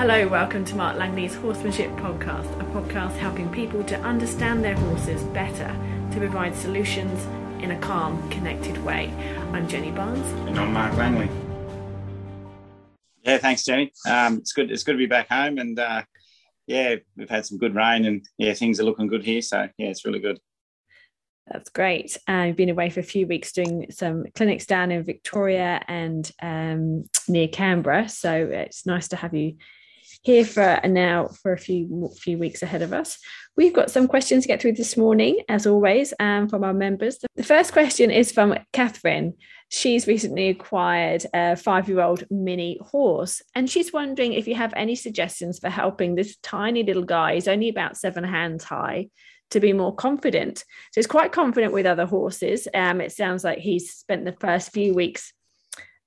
Hello, welcome to Mark Langley's Horsemanship Podcast, a podcast helping people to understand their horses better to provide solutions in a calm, connected way. I'm Jenny Barnes. And I'm Mark Langley. Yeah, thanks, Jenny. Um, it's good. It's good to be back home, and uh, yeah, we've had some good rain, and yeah, things are looking good here. So yeah, it's really good. That's great. I've been away for a few weeks doing some clinics down in Victoria and um, near Canberra. So it's nice to have you here for now for a few few weeks ahead of us. We've got some questions to get through this morning, as always, um, from our members. The first question is from Catherine. She's recently acquired a five-year-old mini horse, and she's wondering if you have any suggestions for helping this tiny little guy. He's only about seven hands high to be more confident. So he's quite confident with other horses. Um, it sounds like he's spent the first few weeks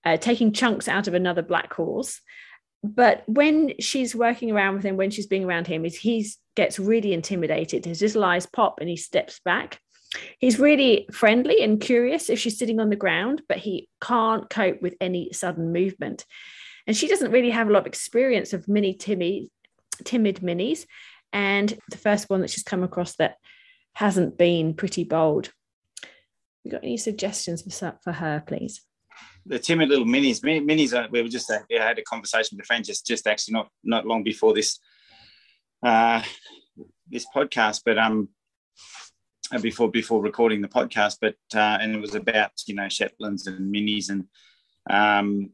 uh, taking chunks out of another black horse but when she's working around with him, when she's being around him, is he gets really intimidated. His little eyes pop and he steps back. He's really friendly and curious if she's sitting on the ground, but he can't cope with any sudden movement. And she doesn't really have a lot of experience of mini timid, timid minis. And the first one that she's come across that hasn't been pretty bold. You got any suggestions for her, please? The timid little minis. Minis, we were just uh, yeah, had a conversation with a friend just just actually not not long before this uh, this podcast, but um uh, before before recording the podcast, but uh, and it was about you know Shetlands and minis and um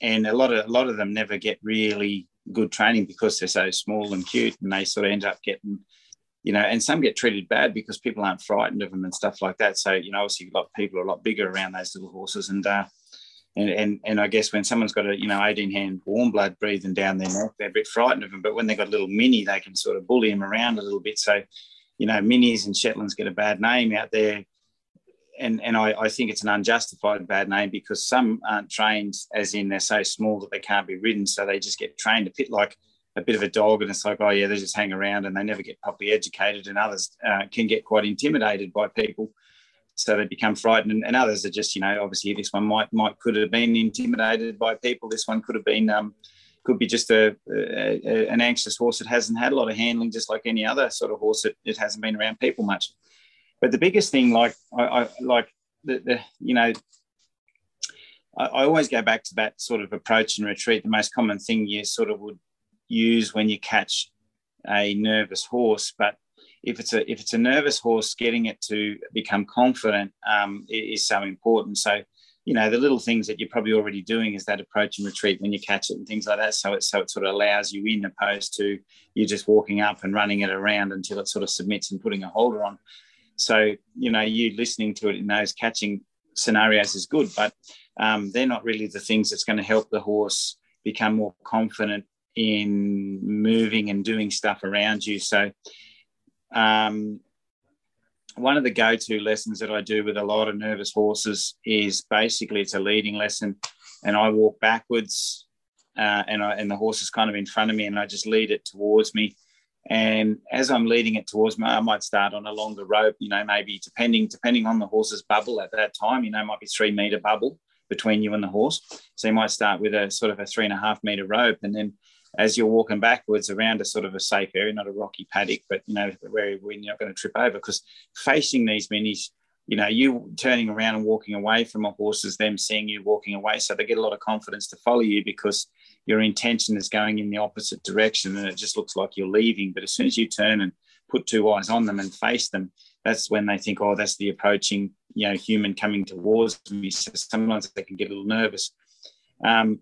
and a lot of a lot of them never get really good training because they're so small and cute, and they sort of end up getting you know, and some get treated bad because people aren't frightened of them and stuff like that. So, you know, obviously a lot of people are a lot bigger around those little horses. And uh, and, and, and I guess when someone's got a, you know, 18 hand warm blood breathing down their neck, they're a bit frightened of them. But when they've got a little mini, they can sort of bully them around a little bit. So, you know, minis and Shetlands get a bad name out there. And, and I, I think it's an unjustified bad name because some aren't trained, as in they're so small that they can't be ridden. So they just get trained a bit like a bit of a dog. And it's like, oh, yeah, they just hang around and they never get properly educated. And others uh, can get quite intimidated by people so they become frightened. And, and, others are just you know obviously this one might might could have been intimidated by people. This one could have been um, could be just a, a, a, an anxious horse that hasn't had a lot of handling just like any other sort of horse that it hasn't been around people much. But the biggest thing like i, I like the, the you know I, I always go back to that sort of approach and retreat. The most common thing you sort of would use when you catch a nervous horse but if it's a if it's a nervous horse, getting it to become confident um, is so important. So, you know, the little things that you're probably already doing is that approach and retreat when you catch it and things like that. So it so it sort of allows you in, opposed to you're just walking up and running it around until it sort of submits and putting a halter on. So, you know, you listening to it in those catching scenarios is good, but um, they're not really the things that's going to help the horse become more confident in moving and doing stuff around you. So um, one of the go-to lessons that I do with a lot of nervous horses is basically it's a leading lesson, and I walk backwards, uh, and I, and the horse is kind of in front of me, and I just lead it towards me. And as I'm leading it towards me, I might start on a longer rope. You know, maybe depending depending on the horse's bubble at that time. You know, might be three meter bubble between you and the horse. So you might start with a sort of a three and a half meter rope, and then as you're walking backwards around a sort of a safe area, not a rocky paddock, but you know where you're not going to trip over. Because facing these minis, you know, you turning around and walking away from a horse is them seeing you walking away, so they get a lot of confidence to follow you because your intention is going in the opposite direction, and it just looks like you're leaving. But as soon as you turn and put two eyes on them and face them, that's when they think, oh, that's the approaching, you know, human coming towards me. So sometimes they can get a little nervous. Um,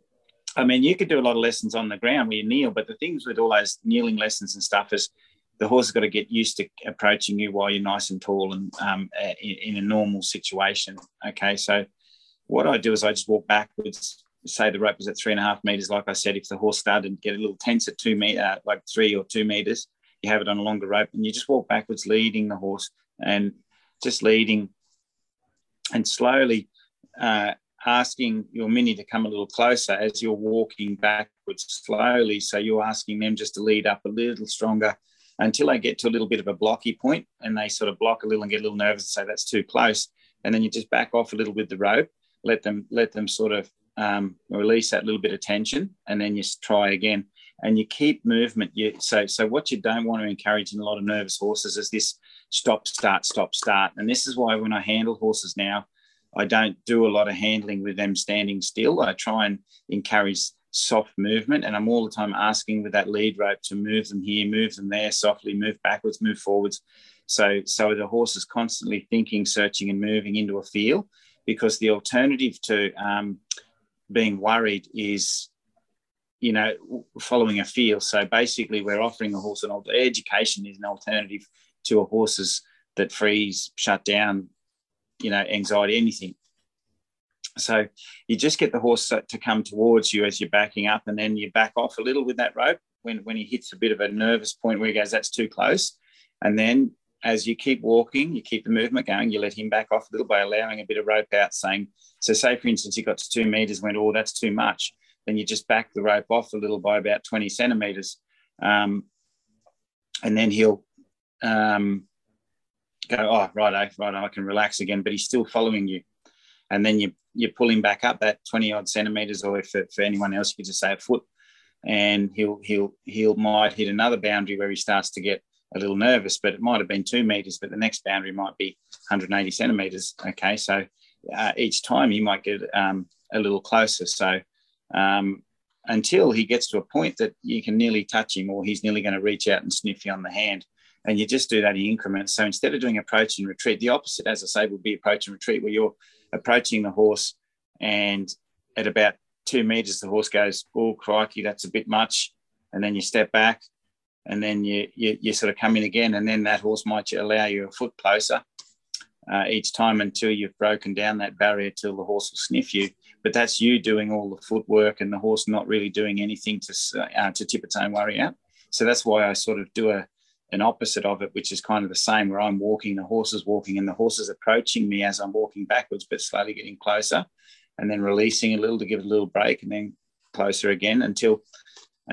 I mean, you could do a lot of lessons on the ground where you kneel, but the things with all those kneeling lessons and stuff is the horse has got to get used to approaching you while you're nice and tall and um, in, in, a normal situation. Okay, so what I do is I just walk backwards. Say the rope is at three and a half meters. Like I said, if the horse started to get a little tense at two meter, uh, like three or two meters, you have it on a longer rope, and you just walk backwards, leading the horse and just leading and slowly uh, asking your mini to come a little closer as you're walking backwards slowly. So you're asking them just to lead up a little stronger until they get to a little bit of a blocky point and they sort of block a little and get a little nervous and say that's too close. And then you just back off a little with the rope, let them let them sort of um, release that little bit of tension, and then you try again. and you keep movement. You so so what you don't want to encourage in a lot of nervous horses is this stop, start, stop, start. And this is why when I handle horses now, I don't do a lot of handling with them standing still. I try and encourage soft movement, and I'm all the time asking with that lead rope to move them here, move them there, softly move backwards, move forwards. So so the horse is constantly thinking, searching, and moving into a feel, because the alternative to um, being worried is you know, following a feel. So basically, we're offering a horse an education is an alternative to a horse's that freeze, shut down, you know, anxiety, anything. So you just get the horse to come towards you as you're backing up, and then you back off a little with that rope when when he hits a bit of a nervous point where he goes, "That's too close," and then as you keep walking, you keep the movement going, you let him back off a little by allowing a bit of rope out, saying, so say for instance, he got to two meters, went, oh, that's too much then you just back the rope off a little by about 20 centimeters. Um, and then he'll um, go, oh, right, right, I can relax again, but he's still following you. And then you, you pull him back up that 20 odd centimeters, or if for anyone else, you could just say a foot. And he'll, he'll, he'll might hit another boundary where he starts to get a little nervous, but it might have been two meters, but the next boundary might be 180 centimeters. Okay. So uh, each time he might get um, a little closer. So um, until he gets to a point that you can nearly touch him or he's nearly going to reach out and sniff you on the hand. And you just do that in increments. So instead of doing approach and retreat, the opposite, as I say, would be approach and retreat, where you're approaching the horse and at about two meters, the horse goes, Oh, crikey, that's a bit much. And then you step back and then you, you, you sort of come in again. And then that horse might allow you a foot closer uh, each time until you've broken down that barrier till the horse will sniff you. But that's you doing all the footwork and the horse not really doing anything to uh, to tip its own worry out. So that's why I sort of do a an opposite of it, which is kind of the same, where I'm walking, the horse is walking, and the horse is approaching me as I'm walking backwards, but slowly getting closer, and then releasing a little to give it a little break, and then closer again until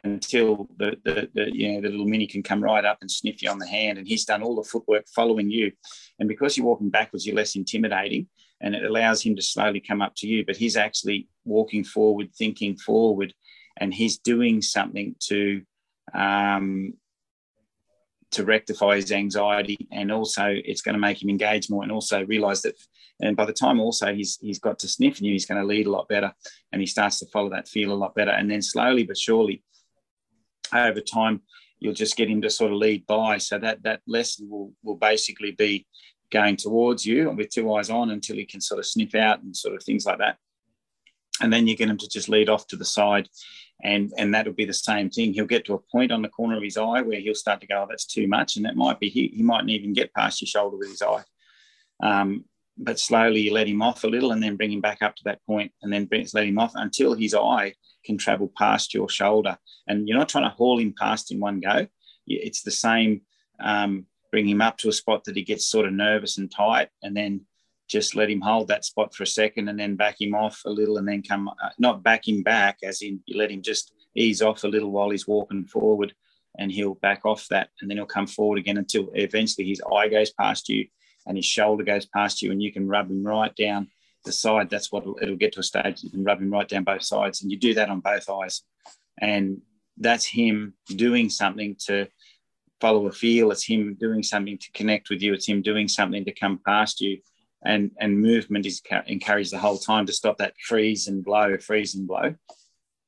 until the, the, the, you know the little mini can come right up and sniff you on the hand and he's done all the footwork following you. And because you're walking backwards you're less intimidating and it allows him to slowly come up to you but he's actually walking forward thinking forward and he's doing something to um, to rectify his anxiety and also it's going to make him engage more and also realize that and by the time also he's he's got to sniff you he's going to lead a lot better and he starts to follow that feel a lot better and then slowly but surely over time, you'll just get him to sort of lead by. So that that lesson will will basically be going towards you with two eyes on until he can sort of sniff out and sort of things like that. And then you get him to just lead off to the side, and and that'll be the same thing. He'll get to a point on the corner of his eye where he'll start to go, "Oh, that's too much," and that might be he, he mightn't even get past your shoulder with his eye. Um, but slowly you let him off a little and then bring him back up to that point and then let him off until his eye can travel past your shoulder. And you're not trying to haul him past in one go. It's the same. Um, bring him up to a spot that he gets sort of nervous and tight, and then just let him hold that spot for a second, and then back him off a little, and then come uh, not back him back, as in you let him just ease off a little while he's walking forward, and he'll back off that, and then he'll come forward again until eventually his eye goes past you, and his shoulder goes past you, and you can rub him right down the side, that's what it'll, it'll get to a stage you can rub him right down both sides, and you do that on both eyes, and that's him doing something to follow a feel. It's him doing something to connect with you. It's him doing something to come past you, and and movement is encouraged the whole time to stop that freeze and blow, freeze and blow.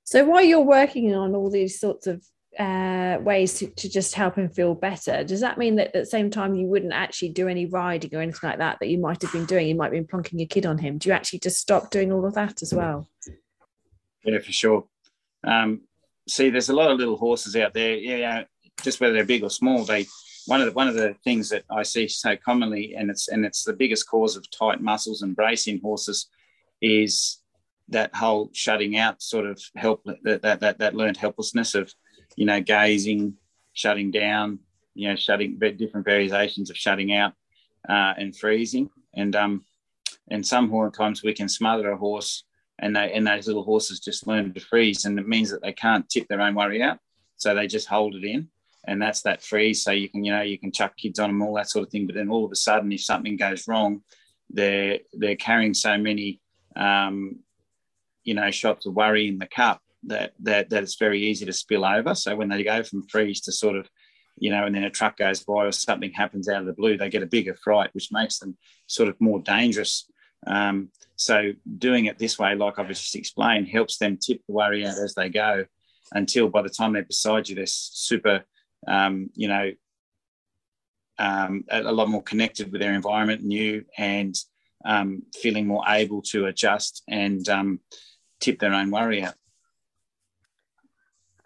So while you're working on all these sorts of uh, ways to, to just help him feel better. Does that mean that at the same time you wouldn't actually do any riding or anything like that that you might have been doing? You might have been plonking your kid on him. Do you actually just stop doing all of that as well? Yeah, for sure. Um, see, there's a lot of little horses out there. Yeah, just whether they're big or small, they one of the one of the things that I see so commonly, and it's and it's the biggest cause of tight muscles and brace in horses, is that whole shutting out sort of help that that that, that learned helplessness of you know, gazing, shutting down, you know, shutting different variations of shutting out uh, and freezing. And um, and some times we can smother a horse, and they and those little horses just learn to freeze, and it means that they can't tip their own worry out, so they just hold it in, and that's that freeze. So you can you know you can chuck kids on them, all that sort of thing. But then all of a sudden, if something goes wrong, they're they're carrying so many um, you know shots of worry in the cup that that that it's very easy to spill over. So when they go from freeze to sort of, you know, and then a truck goes by or something happens out of the blue, they get a bigger fright, which makes them sort of more dangerous. Um, so doing it this way, like I've just explained, helps them tip the worry out as they go until by the time they're beside you, they're super, um, you know, um, a, lot more connected with their environment you and um, feeling more able to adjust and um, tip their own worry out.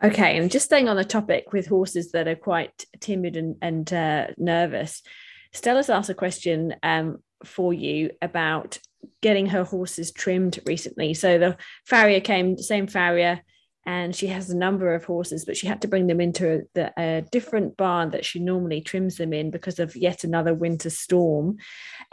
Okay, and just staying on the topic with horses that are quite timid and, and uh, nervous, Stella's asked a question um, for you about getting her horses trimmed recently. So the farrier came, same farrier, and she has a number of horses, but she had to bring them into a, a, different barn that she normally trims them in because of yet another winter storm.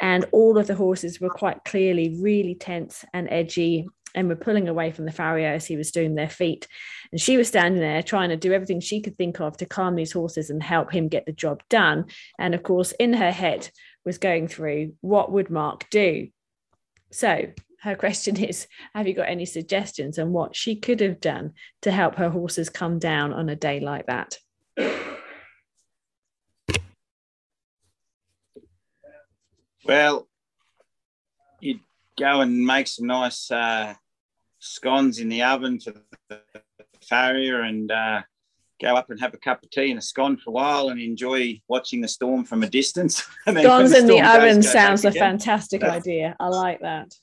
And all of the horses were quite clearly really tense and edgy and were pulling away from the farrier as he was doing their feet. And she was standing there trying to do everything she could think of to calm these horses and help him get the job done. And of course, in her head was going through what would Mark do? So her question is Have you got any suggestions on what she could have done to help her horses come down on a day like that? Well, you'd go and make some nice uh, scones in the oven for the farrier and uh, go up and have a cup of tea and a scone for a while and enjoy watching the storm from a distance. Scones the in the oven goes, sounds a fantastic idea. I like that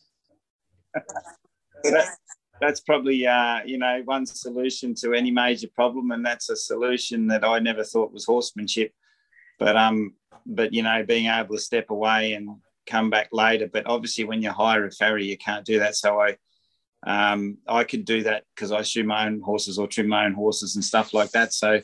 that, that's probably uh, you know one solution to any major problem, and that's a solution that I never thought was horsemanship. But um, but you know, being able to step away and come back later. But obviously, when you hire a farrier, you can't do that. So I um, I could do that because I shoe my own horses or trim my own horses and stuff like that. So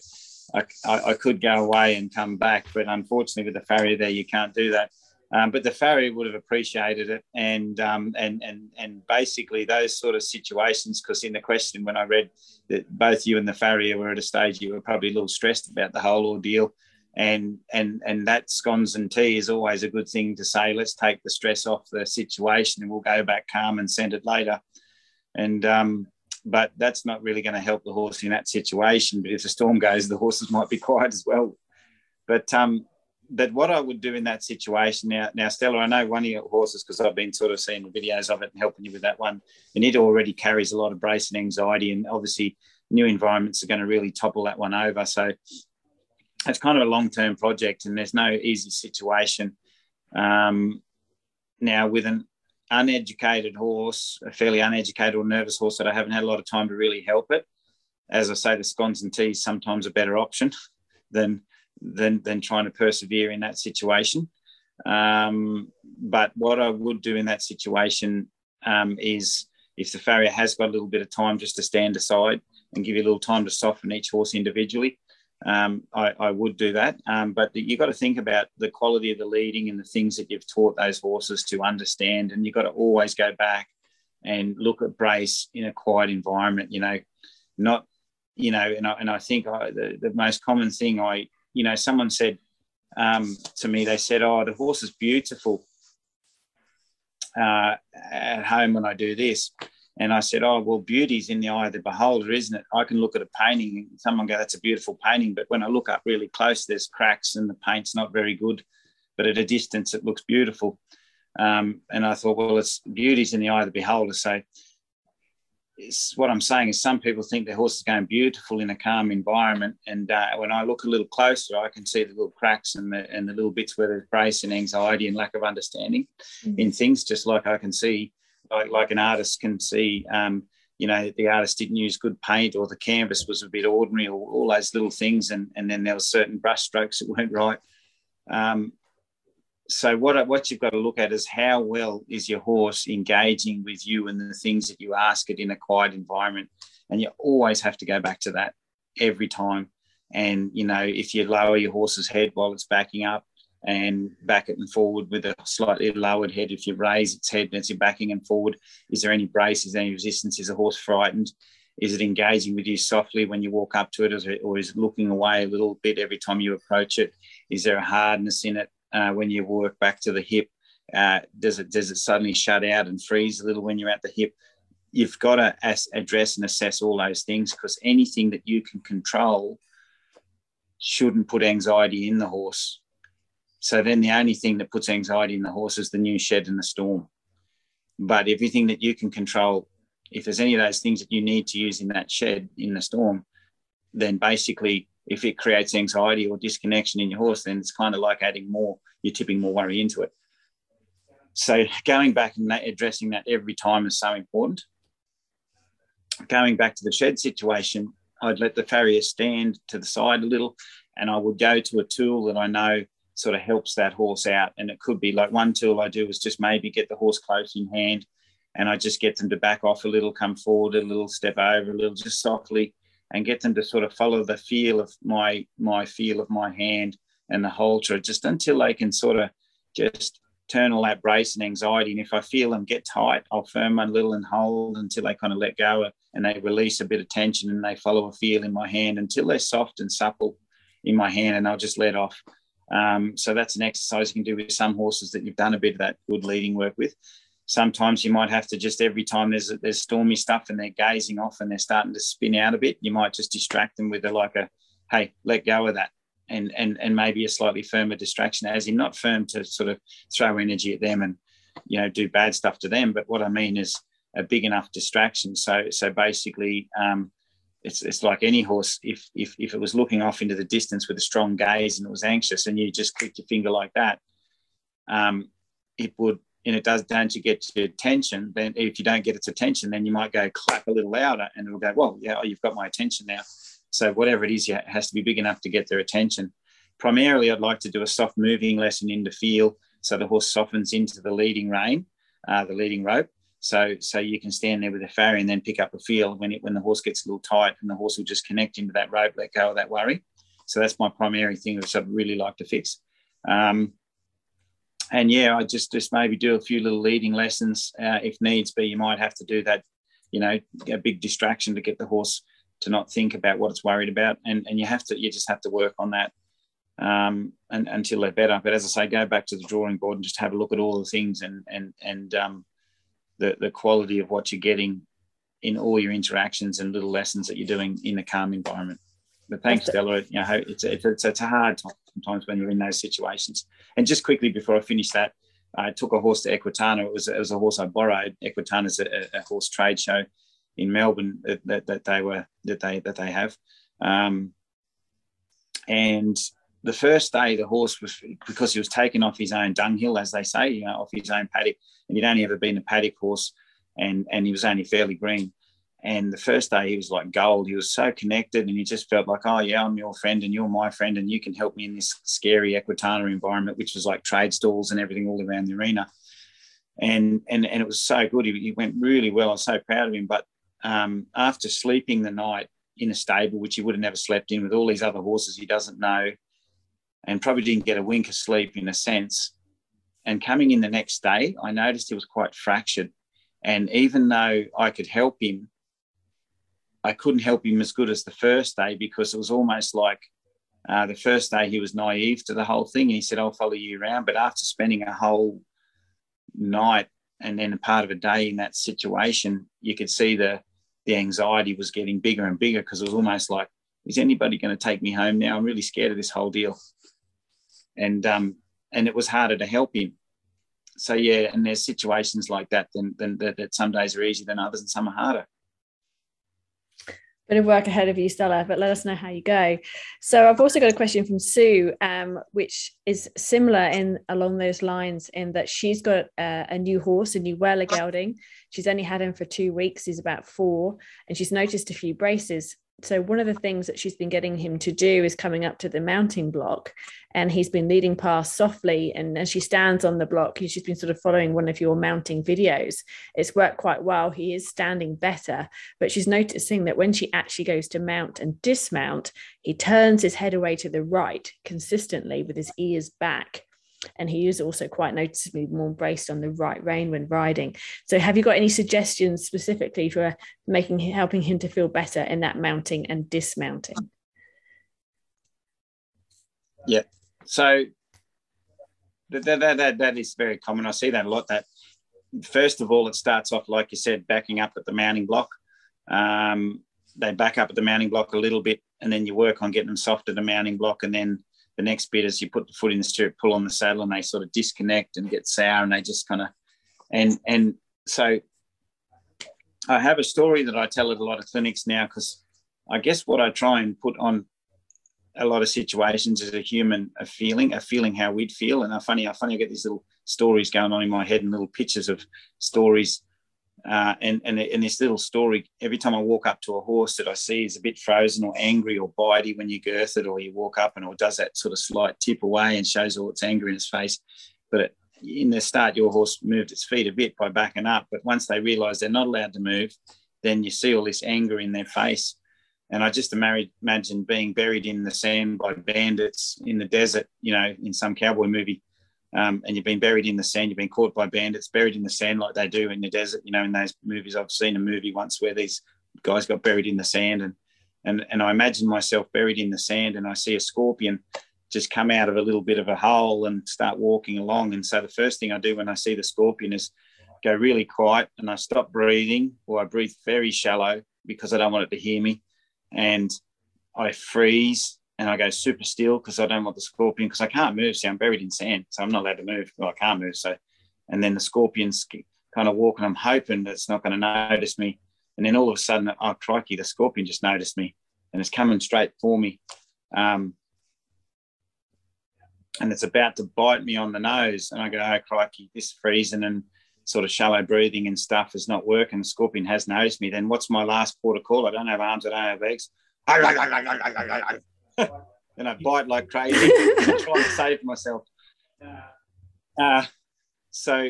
I, I, I could go away and come back, but unfortunately, with the farrier there, you can't do that. Um, but the farrier would have appreciated it, and um, and and and basically those sort of situations. Because in the question, when I read that both you and the farrier were at a stage you were probably a little stressed about the whole ordeal, and and and that scones and tea is always a good thing to say. Let's take the stress off the situation, and we'll go back calm and send it later. And um, but that's not really going to help the horse in that situation. But if the storm goes, the horses might be quiet as well. But um, but what I would do in that situation now, now Stella, I know one of your horses because I've been sort of seeing the videos of it and helping you with that one, and it already carries a lot of brace and anxiety, and obviously new environments are going to really topple that one over. So it's kind of a long-term project, and there's no easy situation. Um, now with an uneducated horse, a fairly uneducated or nervous horse that I haven't had a lot of time to really help it. As I say, the scones and teas sometimes a better option than than than trying to persevere in that situation. Um, but what I would do in that situation um, is if the farrier has got a little bit of time just to stand aside and give you a little time to soften each horse individually, um, I, I, would do that. Um, but you've got to think about the quality of the leading and the things that you've taught those horses to understand. And you've got to always go back and look at brace in a quiet environment, you know, not, you know, and I, and I think I, the, the most common thing I you know, someone said um, to me, they said, "Oh, the horse is beautiful uh, at home when I do this." And I said, "Oh, well, beauty's in the eye of the beholder, isn't it? I can look at a painting and someone go, that's a beautiful painting, but when I look up really close, there's cracks and the paint's not very good, but at a distance, it looks beautiful." Um, and I thought, well, it's beauty's in the eye of the beholder. So what I'm saying is some people think their horse is going beautiful in a calm environment, and uh, when I look a little closer, I can see the little cracks and the and the little bits where there's brace and anxiety and lack of understanding mm-hmm. in things. Just like I can see, like like an artist can see, um, you know, the artist didn't use good paint, or the canvas was a bit ordinary, or all those little things, and and then there were certain brush strokes that weren't right. Um, so what what you've got to look at is how well is your horse engaging with you and the things that you ask it in a quiet environment. And you always have to go back to that every time. And you know if you lower your horse's head while it's backing up and back it and forward with a slightly lowered head if you raise its head as you're backing and forward is there any brace is there any resistance? Is the horse frightened? Is it engaging with you softly when you walk up to it or is it looking away a little bit every time you approach it? Is there a hardness in it uh, when you work back to the hip? Uh, does it does it suddenly shut out and freeze a little when you're at the hip? you've got to as, address and assess all those things because anything that you can control shouldn't put anxiety in the horse. So then the only thing that puts anxiety in the horse is the new shed and the storm. But everything that you can control, if there's any of those things that you need to use in that shed in the storm, then basically if it creates anxiety or disconnection in your horse, then it's kind of like adding more, you're tipping more worry into it. So going back and addressing that every time is so important. Going back to the shed situation, I'd let the farrier stand to the side a little and I would go to a tool that I know sort of helps that horse out. And it could be like one tool I do is just maybe get the horse close in hand and I just get them to back off a little, come forward a little, step over a little, just softly and get them to sort of follow the feel of my my feel of my hand and the halter just until they can sort of just turn all that brace and anxiety. And if I feel them get tight, I'll firm a little and hold until they kind of let go and they release a bit of tension and they follow a feel in my hand until they're soft and supple in my hand and I'll just let off. Um, so that's an exercise you can do with some horses that you've done a bit of that good leading work with sometimes you might have to just every time there's there's stormy stuff and they're gazing off and they're starting to spin out a bit, you might just distract them with a like a hey, let go of that. And and and maybe a slightly firmer distraction, as in not firm to sort of throw energy at them and you know do bad stuff to them. But what I mean is a big enough distraction. So so basically um, it's, it's like any horse. If, if if it was looking off into the distance with a strong gaze and it was anxious, and you just click your finger like that, um, it would and it does don't you get your attention then if you don't get its attention then you might go clap a little louder and it'll go well yeah oh, you've got my attention now. So whatever it is it has to be big enough to get their attention. Primarily i'd like to do a soft moving lesson into feel so the horse softens into the leading rein uh, the leading rope. So so you can stand there with a farrier and then pick up a feel when it when the horse gets a little tight and the horse will just connect into that rope let go of that worry. So that's my primary thing which i'd really like to fix. Um, and yeah, I just just maybe do a few little leading lessons uh, if needs be. You might have to do that, you know, a big distraction to get the horse to not think about what it's worried about, and and you have to you just have to work on that um, and, until they're better. But as I say, go back to the drawing board and just have a look at all the things and and and um, the the quality of what you're getting in all your interactions and little lessons that you're doing in a calm environment. But thanks, Stella. You know, it's, it's, it's a hard time sometimes when you're in those situations. And just quickly before I finish that, I took a horse to Equitana. It was, it was a horse I borrowed. Equitana is a, a, horse trade show in Melbourne that, that, that, they were that they that they have. Um, and the first day, the horse was because he was taken off his own dunghill, as they say, you know, off his own paddock, and he'd only ever been a paddock horse, and and he was only fairly green. And the first day he was like gold. He was so connected and he just felt like, oh, yeah, I'm your friend and you're my friend and you can help me in this scary Equitana environment, which was like trade stalls and everything all around the arena. And, and, and it was so good. He, he went really well. I was so proud of him. But um, after sleeping the night in a stable, which he would have never slept in with all these other horses he doesn't know, and probably didn't get a wink of sleep in a sense. And coming in the next day, I noticed he was quite fractured. And even though I could help him, I couldn't help him as good as the first day because it was almost like uh, the first day he was naive to the whole thing. And he said, I'll follow you around. But after spending a whole night and then a part of a day in that situation, you could see the, the anxiety was getting bigger and bigger because it was almost like, is anybody going to take me home now? I'm really scared of this whole deal. And, um, and it was harder to help him. So, yeah, and there's situations like that, then, then that, that some days are easier than others and some are harder bit of work ahead of you, Stella, but let us know how you go. So I've also got a question from Sue, um, which is similar in along those lines in that she's got a, a new horse, a new Waler gelding. She's only had him for two weeks. He's about four, and she's noticed a few braces so one of the things that she's been getting him to do is coming up to the mounting block and he's been leading past softly and as she stands on the block she's been sort of following one of your mounting videos. It's worked quite well. He is standing better but she's noticing that when she actually goes to mount and dismount he turns his head away to the right consistently with his ears back and he is also quite noticeably more braced on the right rein when riding. So, have you got any suggestions specifically for making helping him to feel better in that mounting and dismounting? Yeah. So that, that, that, that is very common. I see that a lot. That first of all, it starts off, like you said, backing up at the mounting block. Um, they back up at the mounting block a little bit, and then you work on getting them soft at the mounting block. And then the next bit is you put the foot in the stirrup, pull on the saddle, and they sort of disconnect and get sour, and they just kind of, and and so I have a story that I tell at a lot of clinics now because I guess what I try and put on a lot of situations is a human a feeling, a feeling how we'd feel. And I funny, I funny I get these little stories going on in my head and little pictures of stories. Uh, and, and and this little story, every time I walk up to a horse that I see is a bit frozen or angry or bitey when you girth it, or you walk up and or does that sort of slight tip away and shows all its anger in its face. But it, in the start, your horse moved its feet a bit by backing up. But once they realise they're not allowed to move, then you see all this anger in their face. And I just imagine being buried in the sand by bandits in the desert, you know, in some cowboy movie. Um, and you've been buried in the sand, you've been caught by bandits, buried in the sand like they do in the desert. You know, in those movies, I've seen a movie once where these guys got buried in the sand, and and and I imagine myself buried in the sand, and I see a scorpion just come out of a little bit of a hole and start walking along. And so the first thing I do when I see the scorpion is go really quiet, and I stop breathing, or I breathe very shallow because I don't want it to hear me and I freeze and I go super still because I don't want the scorpion because I can't move. See, I'm buried in sand, so I'm not allowed to move. Well, I can't move. So, and then the scorpion's kind of walking. I'm hoping it's not going to notice me. And then all of a sudden, oh crikey, the scorpion just noticed me and it's coming straight for me. Um, and it's about to bite me on the nose. And I go, oh crikey, this freezing and sort of shallow breathing and stuff is not working, the scorpion has noticed me, then what's my last port of call? I don't have arms, I don't have legs. And I bite like crazy, trying to save myself. Uh, so,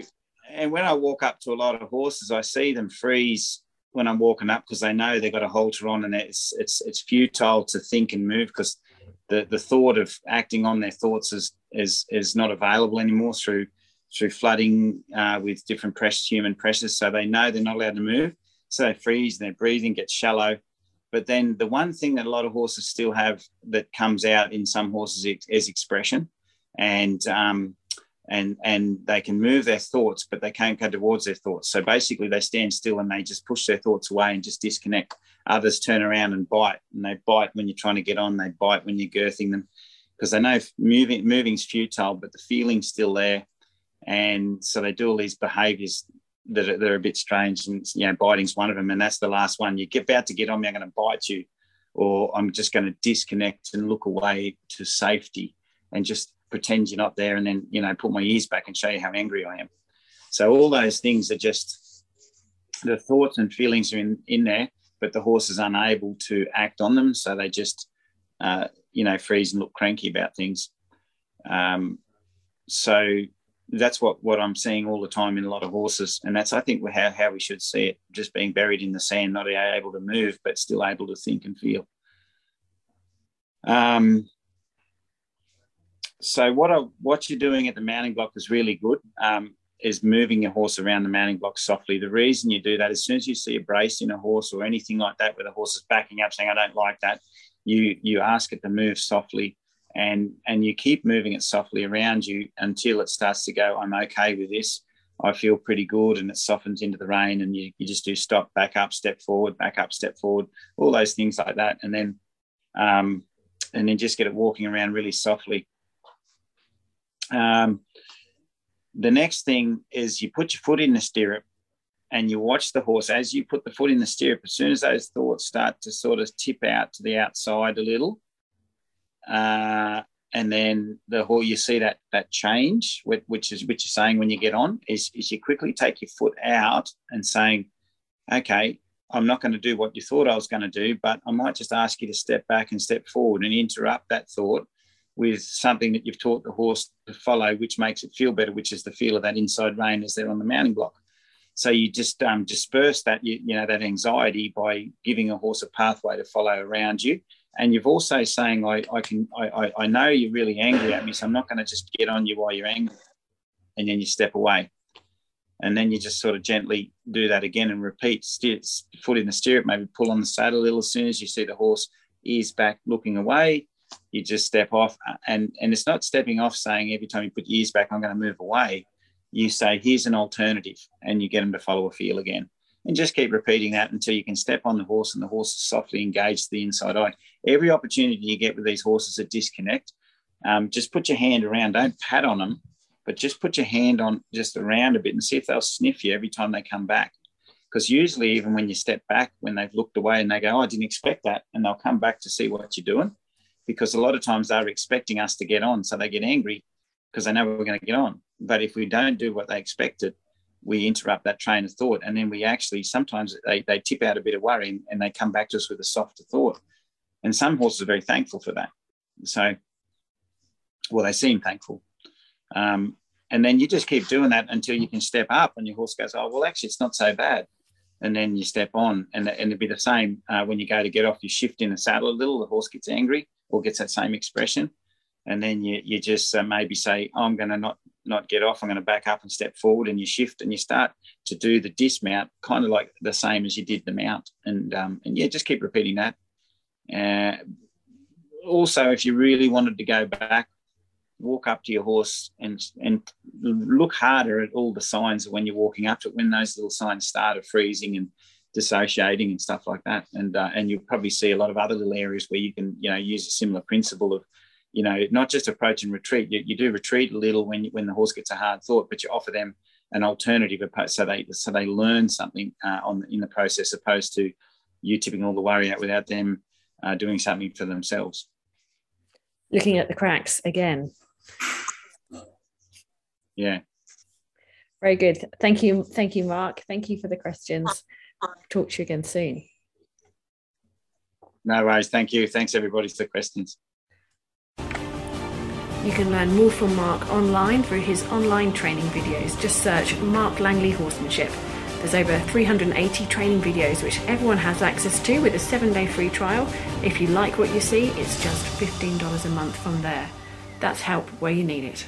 and when I walk up to a lot of horses, I see them freeze when I'm walking up because they know they've got a halter on, and it's it's it's futile to think and move because the the thought of acting on their thoughts is is is not available anymore through through flooding uh, with different pressures, human pressures. So they know they're not allowed to move. So they freeze, and their breathing gets shallow. But then the one thing that a lot of horses still have that comes out in some horses is expression, and um, and and they can move their thoughts, but they can't go towards their thoughts. So basically, they stand still and they just push their thoughts away and just disconnect. Others turn around and bite, and they bite when you're trying to get on. They bite when you're girthing them, because they know moving moving's futile, but the feeling's still there and so they do all these behaviours that are, that are a bit strange. And you know, biting's one of them, and that's the last one. You get about to get on me, I'm going to bite you, or I'm just going to disconnect and look away to safety, and just pretend you're not there, and then you know, put my ears back and show you how angry I am. So all those things are just the thoughts and feelings are in, in there, but the horse is unable to act on them, so they just uh, you know freeze and look cranky about things. Um, so that's what what I'm seeing all the time in a lot of horses, and that's I think how how we should see it, just being buried in the sand, not able to move, but still able to think and feel. Um, so what I, what you're doing at the mounting block is really good. Um, is moving your horse around the mounting block softly. The reason you do that, as soon as you see a brace in a horse or anything like that, where the horse is backing up, saying "I don't like that," you you ask it to move softly and and you keep moving it softly around you until it starts to go i'm okay with this. I feel pretty good and it softens into the rein and you, you just do stop back up step forward back up step forward all those things like that. And then um, and then just get it walking around really softly. Um, the next thing is you put your foot in the stirrup and you watch the horse. As you put the foot in the stirrup as soon as those thoughts start to sort of tip out to the outside a little uh, and then the whole you see that that change, which is which you're saying when you get on is is you quickly take your foot out and saying, okay, I'm not going to do what you thought I was going to do, but I might just ask you to step back and step forward and interrupt that thought with something that you've taught the horse to follow, which makes it feel better, which is the feel of that inside rein as they're on the mounting block. So you just um, disperse that you, you know that anxiety by giving a horse a pathway to follow around you and you've also saying I, I can I, I know you're really angry at me so i'm not going to just get on you while you're angry. And then you step away. And then you just sort of gently do that again and repeat steer, foot in the stirrup maybe pull on the saddle a little as soon as you see the horse ears back looking away. You just step off uh, and and it's not stepping off saying every time you put your ears back i'm going to move away. You say, here's an alternative, and you get them to follow a feel again. And just keep repeating that until you can step on the horse and the horse is softly engaged to the inside eye. Every opportunity you get with these horses that disconnect, um, just put your hand around. Don't pat on them, but just put your hand on just around a bit and see if they'll sniff you every time they come back. Because usually, even when you step back, when they've looked away and they go, oh, I didn't expect that, and they'll come back to see what you're doing. Because a lot of times they're expecting us to get on. So they get angry because they know we're going to get on. But if we don't do what they expected, we interrupt that train of thought. And then we actually sometimes they, they tip out a bit of worry and they come back to us with a softer thought. And some horses are very thankful for that. So, well, they seem thankful. Um, and then you just keep doing that until you can step up and your horse goes, oh, well, actually, it's not so bad. And then you step on, and, and it'd be the same uh, when you go to get off. You shift in the saddle a little, the horse gets angry or gets that same expression and then you you just uh, maybe say oh, I'm going to not not get off. I'm going to back up and step forward, and you shift and you start to do the dismount, kind of like the same as you did the mount, and um, and yeah, just keep repeating that. Uh, also, if you really wanted to go back, walk up to your horse and and look harder at all the signs when you're walking up to it. When those little signs start of freezing and dissociating and stuff like that, and uh, and you'll probably see a lot of other little areas where you can you know use a similar principle of you know, not just approach and retreat. You, you do retreat a little when when the horse gets a hard thought, but you offer them an alternative so they so they learn something uh, on in the process, opposed to you tipping all the worry out without them uh, doing something for themselves. Looking at the cracks again. Yeah. Very good. Thank you. Thank you, Mark. Thank you for the questions. Talk to you again soon. No worries. Thank you. Thanks everybody for the questions. You can learn more from Mark online through his online training videos. Just search Mark Langley Horsemanship. There's over 380 training videos which everyone has access to with a seven day free trial. If you like what you see, it's just $15 a month from there. That's help where you need it.